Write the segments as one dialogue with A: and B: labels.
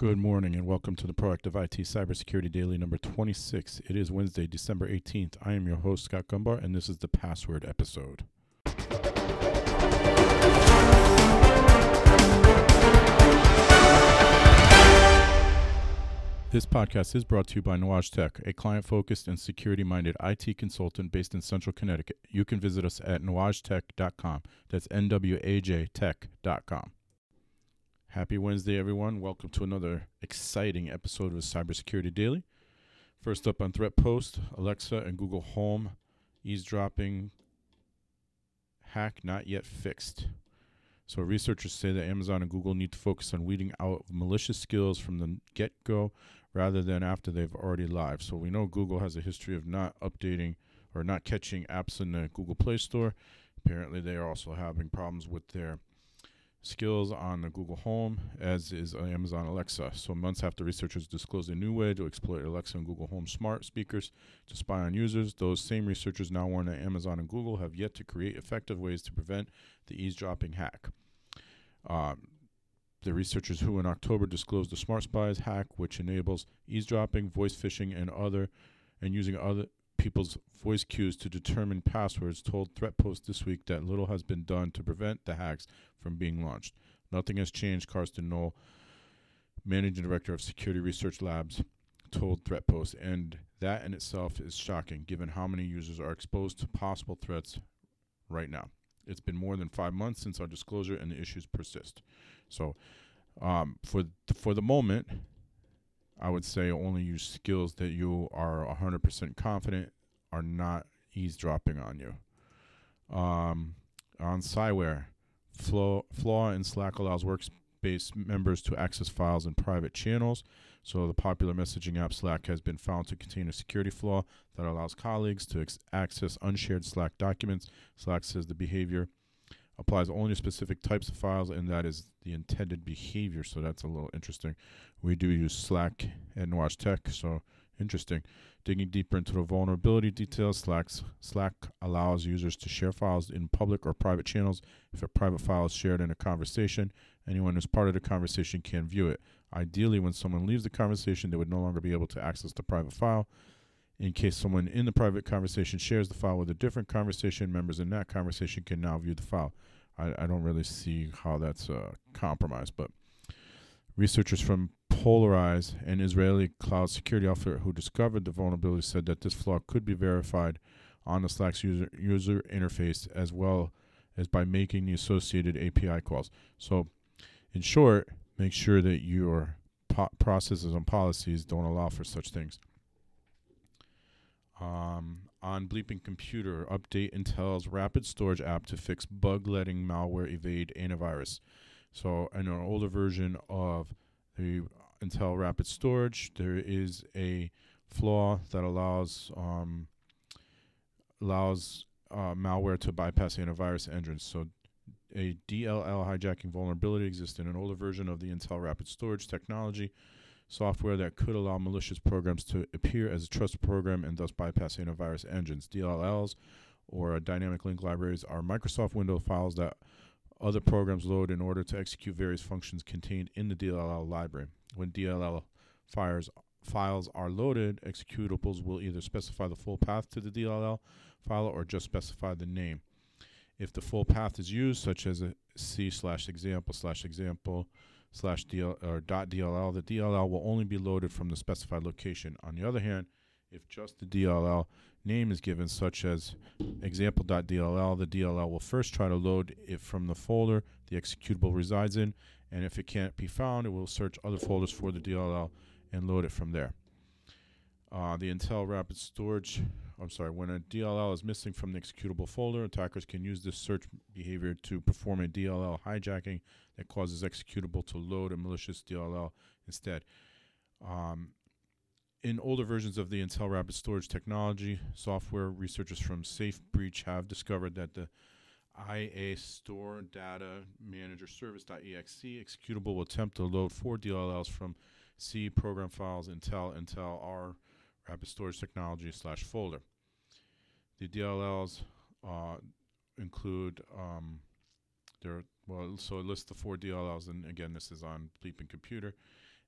A: Good morning and welcome to the Proactive IT Cybersecurity Daily number 26. It is Wednesday, December 18th. I am your host, Scott Gumbar, and this is the password episode. This podcast is brought to you by Nuage Tech, a client focused and security minded IT consultant based in central Connecticut. You can visit us at nuagetech.com. That's N W A J tech.com. Happy Wednesday, everyone. Welcome to another exciting episode of Cybersecurity Daily. First up on Threat Post Alexa and Google Home eavesdropping hack not yet fixed. So, researchers say that Amazon and Google need to focus on weeding out malicious skills from the get go rather than after they've already live. So, we know Google has a history of not updating or not catching apps in the Google Play Store. Apparently, they are also having problems with their skills on the Google Home, as is Amazon Alexa. So, months after researchers disclosed a new way to exploit Alexa and Google Home smart speakers to spy on users, those same researchers now warn that Amazon and Google have yet to create effective ways to prevent the eavesdropping hack. Um, the researchers who in October disclosed the Smart Spies hack, which enables eavesdropping, voice phishing, and other and using other people's voice cues to determine passwords, told ThreatPost this week that little has been done to prevent the hacks from being launched. Nothing has changed, Karsten Nohl, managing director of Security Research Labs, told ThreatPost, and that in itself is shocking given how many users are exposed to possible threats right now. It's been more than five months since our disclosure, and the issues persist. So, um, for th- for the moment, I would say only use skills that you are 100% confident are not eavesdropping on you. Um, on Cyware, flaw, flaw in Slack allows workspace members to access files in private channels. So the popular messaging app Slack has been found to contain a security flaw that allows colleagues to ex- access unshared Slack documents. Slack says the behavior applies only to specific types of files, and that is the intended behavior. So that's a little interesting. We do use Slack at Nuage Tech, so interesting. Digging deeper into the vulnerability details, Slack's, Slack allows users to share files in public or private channels. If a private file is shared in a conversation, anyone who's part of the conversation can view it. Ideally, when someone leaves the conversation, they would no longer be able to access the private file. In case someone in the private conversation shares the file with a different conversation, members in that conversation can now view the file. I, I don't really see how that's a compromise, but researchers from Polyrize, an Israeli cloud security outfit who discovered the vulnerability, said that this flaw could be verified on the Slack's user, user interface as well as by making the associated API calls. So, in short, make sure that your po- processes and policies don't allow for such things. Um, on Bleeping Computer, update Intel's Rapid Storage app to fix bug letting malware evade antivirus. So, in an older version of the Intel Rapid Storage, there is a flaw that allows um, allows uh, malware to bypass antivirus engines. So, a DLL hijacking vulnerability exists in an older version of the Intel Rapid Storage technology software that could allow malicious programs to appear as a trusted program and thus bypass antivirus engines. DLLs or dynamic link libraries are Microsoft Windows files that other programs load in order to execute various functions contained in the DLL library. When DLL fires, files are loaded, executables will either specify the full path to the DLL file or just specify the name. If the full path is used, such as a C slash example slash example slash DL or dot DLL, the DLL will only be loaded from the specified location. On the other hand, if just the DLL name is given, such as example.dll, the DLL will first try to load it from the folder the executable resides in, and if it can't be found, it will search other folders for the DLL and load it from there. Uh, the Intel Rapid Storage, I'm sorry, when a DLL is missing from the executable folder, attackers can use this search behavior to perform a DLL hijacking that causes executable to load a malicious DLL instead. Um, in older versions of the Intel Rapid Storage technology, software researchers from SafeBreach have discovered that the IA Store Data Manager Service.exe executable will attempt to load four DLLs from C program files Intel Intel R Rapid Storage Technology slash folder. The DLLs uh, include um, there. Well, so it lists the four DLLs, and again, this is on Bleeping Computer,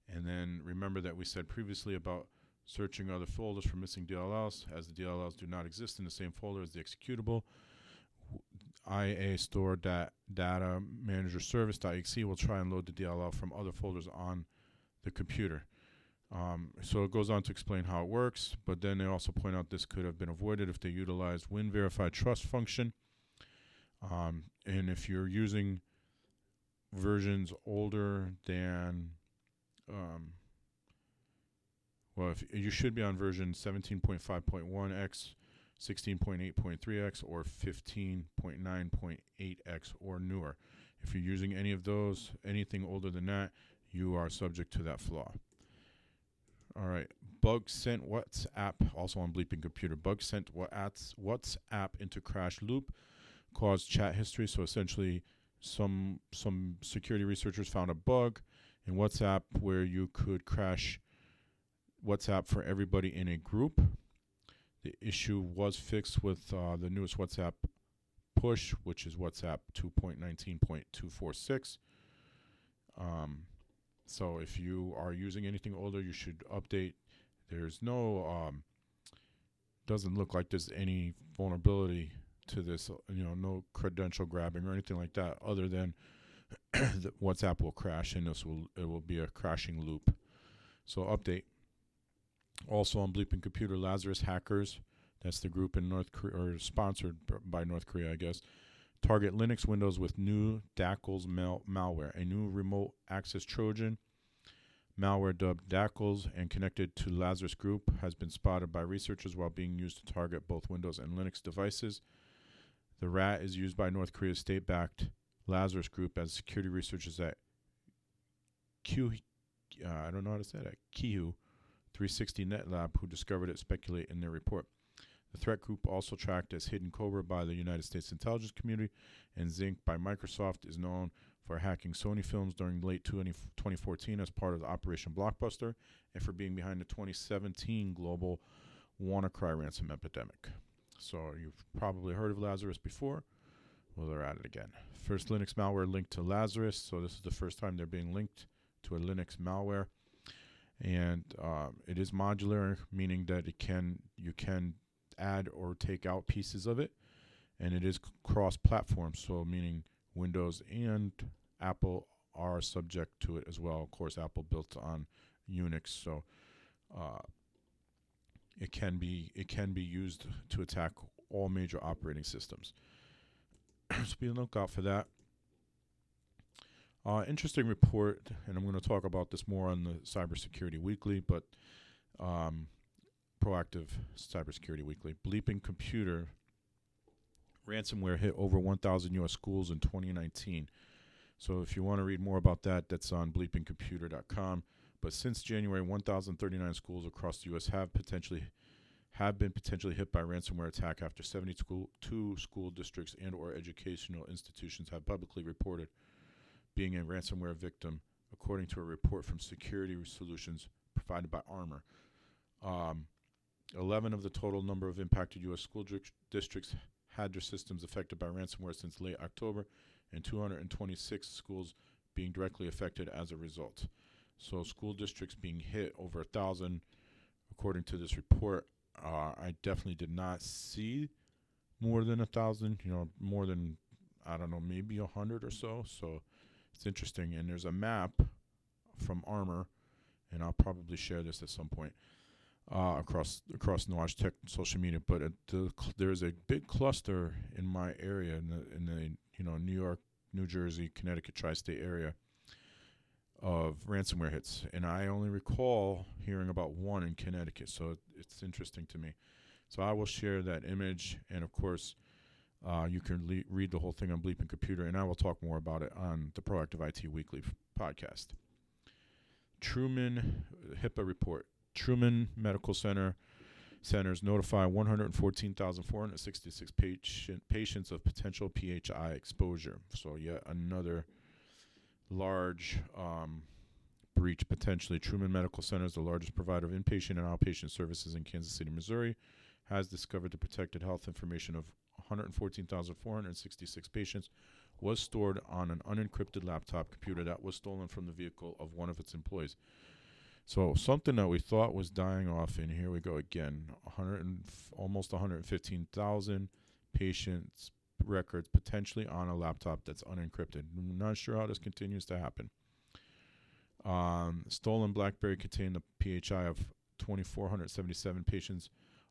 A: And then remember that we said previously about searching other folders for missing DLLs, as the DLLs do not exist in the same folder as the executable. IA store dat data manager service.exe will try and load the DLL from other folders on the computer. Um, so it goes on to explain how it works, but then they also point out this could have been avoided if they utilized WinVerify trust function. Um, and if you're using versions older than, um, well, if you should be on version 17.5.1x, 16.8.3x, or 15.9.8x or newer. If you're using any of those, anything older than that, you are subject to that flaw. All right. Bug sent WhatsApp, also on Bleeping Computer. Bug sent WhatsApp into crash loop, caused chat history. So essentially, some some security researchers found a bug in WhatsApp where you could crash WhatsApp for everybody in a group. The issue was fixed with uh, the newest WhatsApp push, which is WhatsApp 2.19.246. Um, so if you are using anything older, you should update. There's no, um, doesn't look like there's any vulnerability to this, you know, no credential grabbing or anything like that, other than WhatsApp will crash and this will it will be a crashing loop. So update. Also on Bleeping Computer, Lazarus Hackers. That's the group in North Korea, or sponsored by North Korea, I guess target Linux Windows with new Dacls mal- malware, a new remote access Trojan malware dubbed Dacls and connected to Lazarus Group has been spotted by researchers while being used to target both Windows and Linux devices. The rat is used by North Korea's state-backed Lazarus Group as security researchers at Q. Uh, I don't know how to say that. Qihoo 360 Net Lab, who discovered it, speculate in their report. The threat group, also tracked as Hidden Cobra by the United States intelligence community and Zinc by Microsoft, is known for hacking Sony films during late 20, 2014 as part of Operation Blockbuster and for being behind the 2017 global WannaCry ransom epidemic. So you've probably heard of Lazarus before. Well, they're at it again. First Linux malware linked to Lazarus. So this is the first time they're being linked to a Linux malware, and um, it is modular, meaning that it can you can add or take out pieces of it, and it is cross-platform, so meaning Windows and Apple are subject to it as well. Of course, Apple built on Unix, so uh, it can be it can be used to attack all major operating systems. so be on the lookout for that. Uh, interesting report, and I'm going to talk about this more on the Cybersecurity Weekly, but um, Proactive Cybersecurity Weekly. Bleeping Computer ransomware hit over 1,000 U.S. schools in 2019. So if you want to read more about that, that's on bleepingcomputer.com. But since January, 1,039 schools across the U.S. have potentially have been potentially hit by ransomware attack after 72 school districts and or educational institutions have publicly reported being a ransomware victim, according to a report from Security Solutions provided by Armor. Um, 11 of the total number of impacted U.S. school districts had their systems affected by ransomware since late October, and 226 schools being directly affected as a result. So, school districts being hit over a thousand, according to this report. Uh, I definitely did not see more than a thousand. You know, more than I don't know, maybe a hundred or so. So, it's interesting. And there's a map from Armor, and I'll probably share this at some point uh, across across Nuage Tech social media. But it, the, there's a big cluster in my area in the in the you know New York, New Jersey, Connecticut tri-state area of ransomware hits, and I only recall hearing about one in Connecticut. So it, it's interesting to me. So I will share that image, and of course. Uh, you can le- read the whole thing on Bleeping Computer, and I will talk more about it on the Proactive IT Weekly f- podcast. Truman HIPAA report. Truman Medical Center centers notify 114,466 patient, patients of potential PHI exposure. So yet another large um, breach potentially. Truman Medical Center is the largest provider of inpatient and outpatient services in Kansas City, Missouri. Has discovered the protected health information of 114,466 patients was stored on an unencrypted laptop computer that was stolen from the vehicle of one of its employees. So something that we thought was dying off, and here we go again. 100 and f- almost 115,000 patients records potentially on a laptop that's unencrypted. I'm not sure how this continues to happen. Um, stolen BlackBerry contained the PHI of 2,477 patients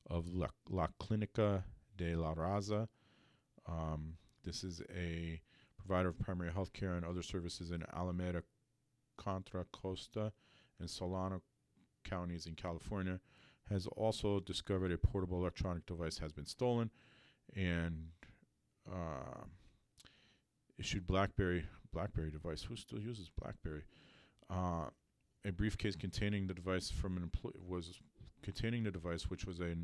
A: of La, La Clinica de la Raza. Um, this is a provider of primary health care and other services in Alameda, Contra Costa, and Solano counties in California. Has also discovered a portable electronic device has been stolen, and uh, issued BlackBerry BlackBerry device. Who still uses BlackBerry? Uh, a briefcase containing the device from an employee was containing the device, which was a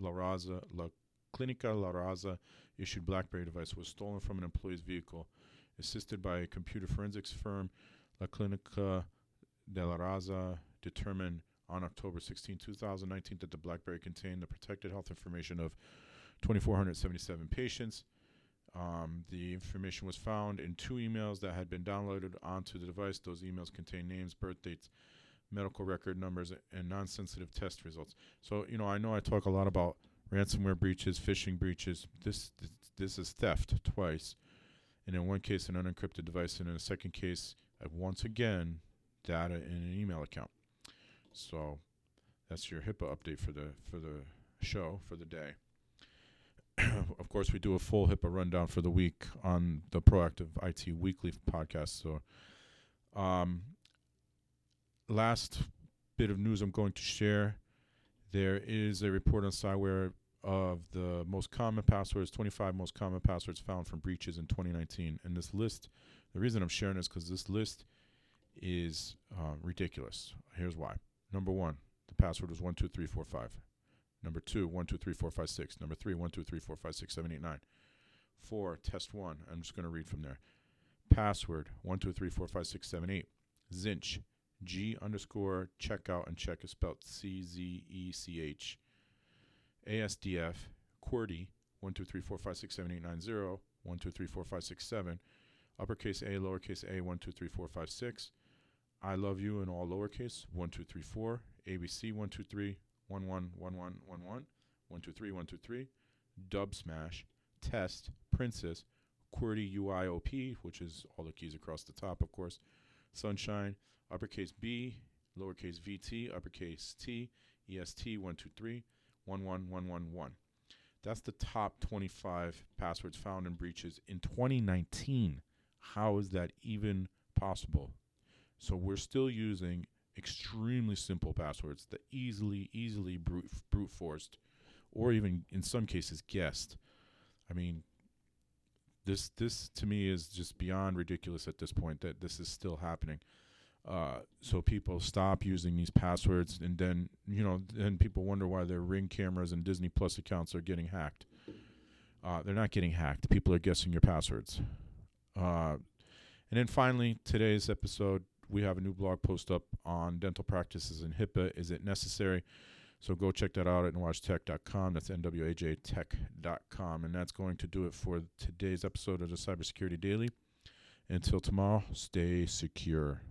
A: La Raza La Clinica La Raza issued BlackBerry device, was stolen from an employee's vehicle. Assisted by a computer forensics firm, La Clinica de la Raza determined on October 16, 2019, that the BlackBerry contained the protected health information of 2,477 patients. Um, the information was found in two emails that had been downloaded onto the device. Those emails contain names, birth dates, medical record numbers, and non sensitive test results. So, you know, I know I talk a lot about ransomware breaches, phishing breaches. This, this, is theft twice. And in one case, an unencrypted device, and in a second case, once again, data in an email account. So that's your HIPAA update for the for the show for the day. of course, we do a full HIPAA rundown for the week on the Proactive IT Weekly podcast. So, um, last bit of news I'm going to share. There is a report on Cyware of the most common passwords, 25 most common passwords found from breaches in 2019. And this list, the reason I'm sharing is because this list is uh, ridiculous. Here's why. Number one, the password was 12345. Number two, 1234556. Number three, 123456789. Four, test one. I'm just going to read from there. Password 123456788. Zinch, G underscore checkout, and check is spelled C Z E C H. ASDF, QWERTY, 123456789 1234567. Uppercase A, lowercase a, 123456. I love you in all lowercase, 1234. ABC, 123, 111111. 123, 123. Dub Smash, Test, Princess, QWERTY UIOP, which is all the keys across the top, of course. Sunshine, uppercase B, lowercase VT, uppercase T, EST, 123, 11111. That's the top 25 passwords found in breaches in 2019. How is that even possible? So we're still using extremely simple passwords that easily, easily brute, brute forced, or even in some cases guessed. I mean, this this to me is just beyond ridiculous at this point that this is still happening. Uh, so people stop using these passwords, and then you know, then people wonder why their Ring cameras and Disney Plus accounts are getting hacked. Uh, they're not getting hacked. People are guessing your passwords. Uh, and then finally, today's episode, we have a new blog post up on dental practices and HIPAA. Is it necessary? So go check that out at nwajtech.com. That's nwajtech.com. And that's going to do it for today's episode of the Cybersecurity Daily. Until tomorrow, stay secure.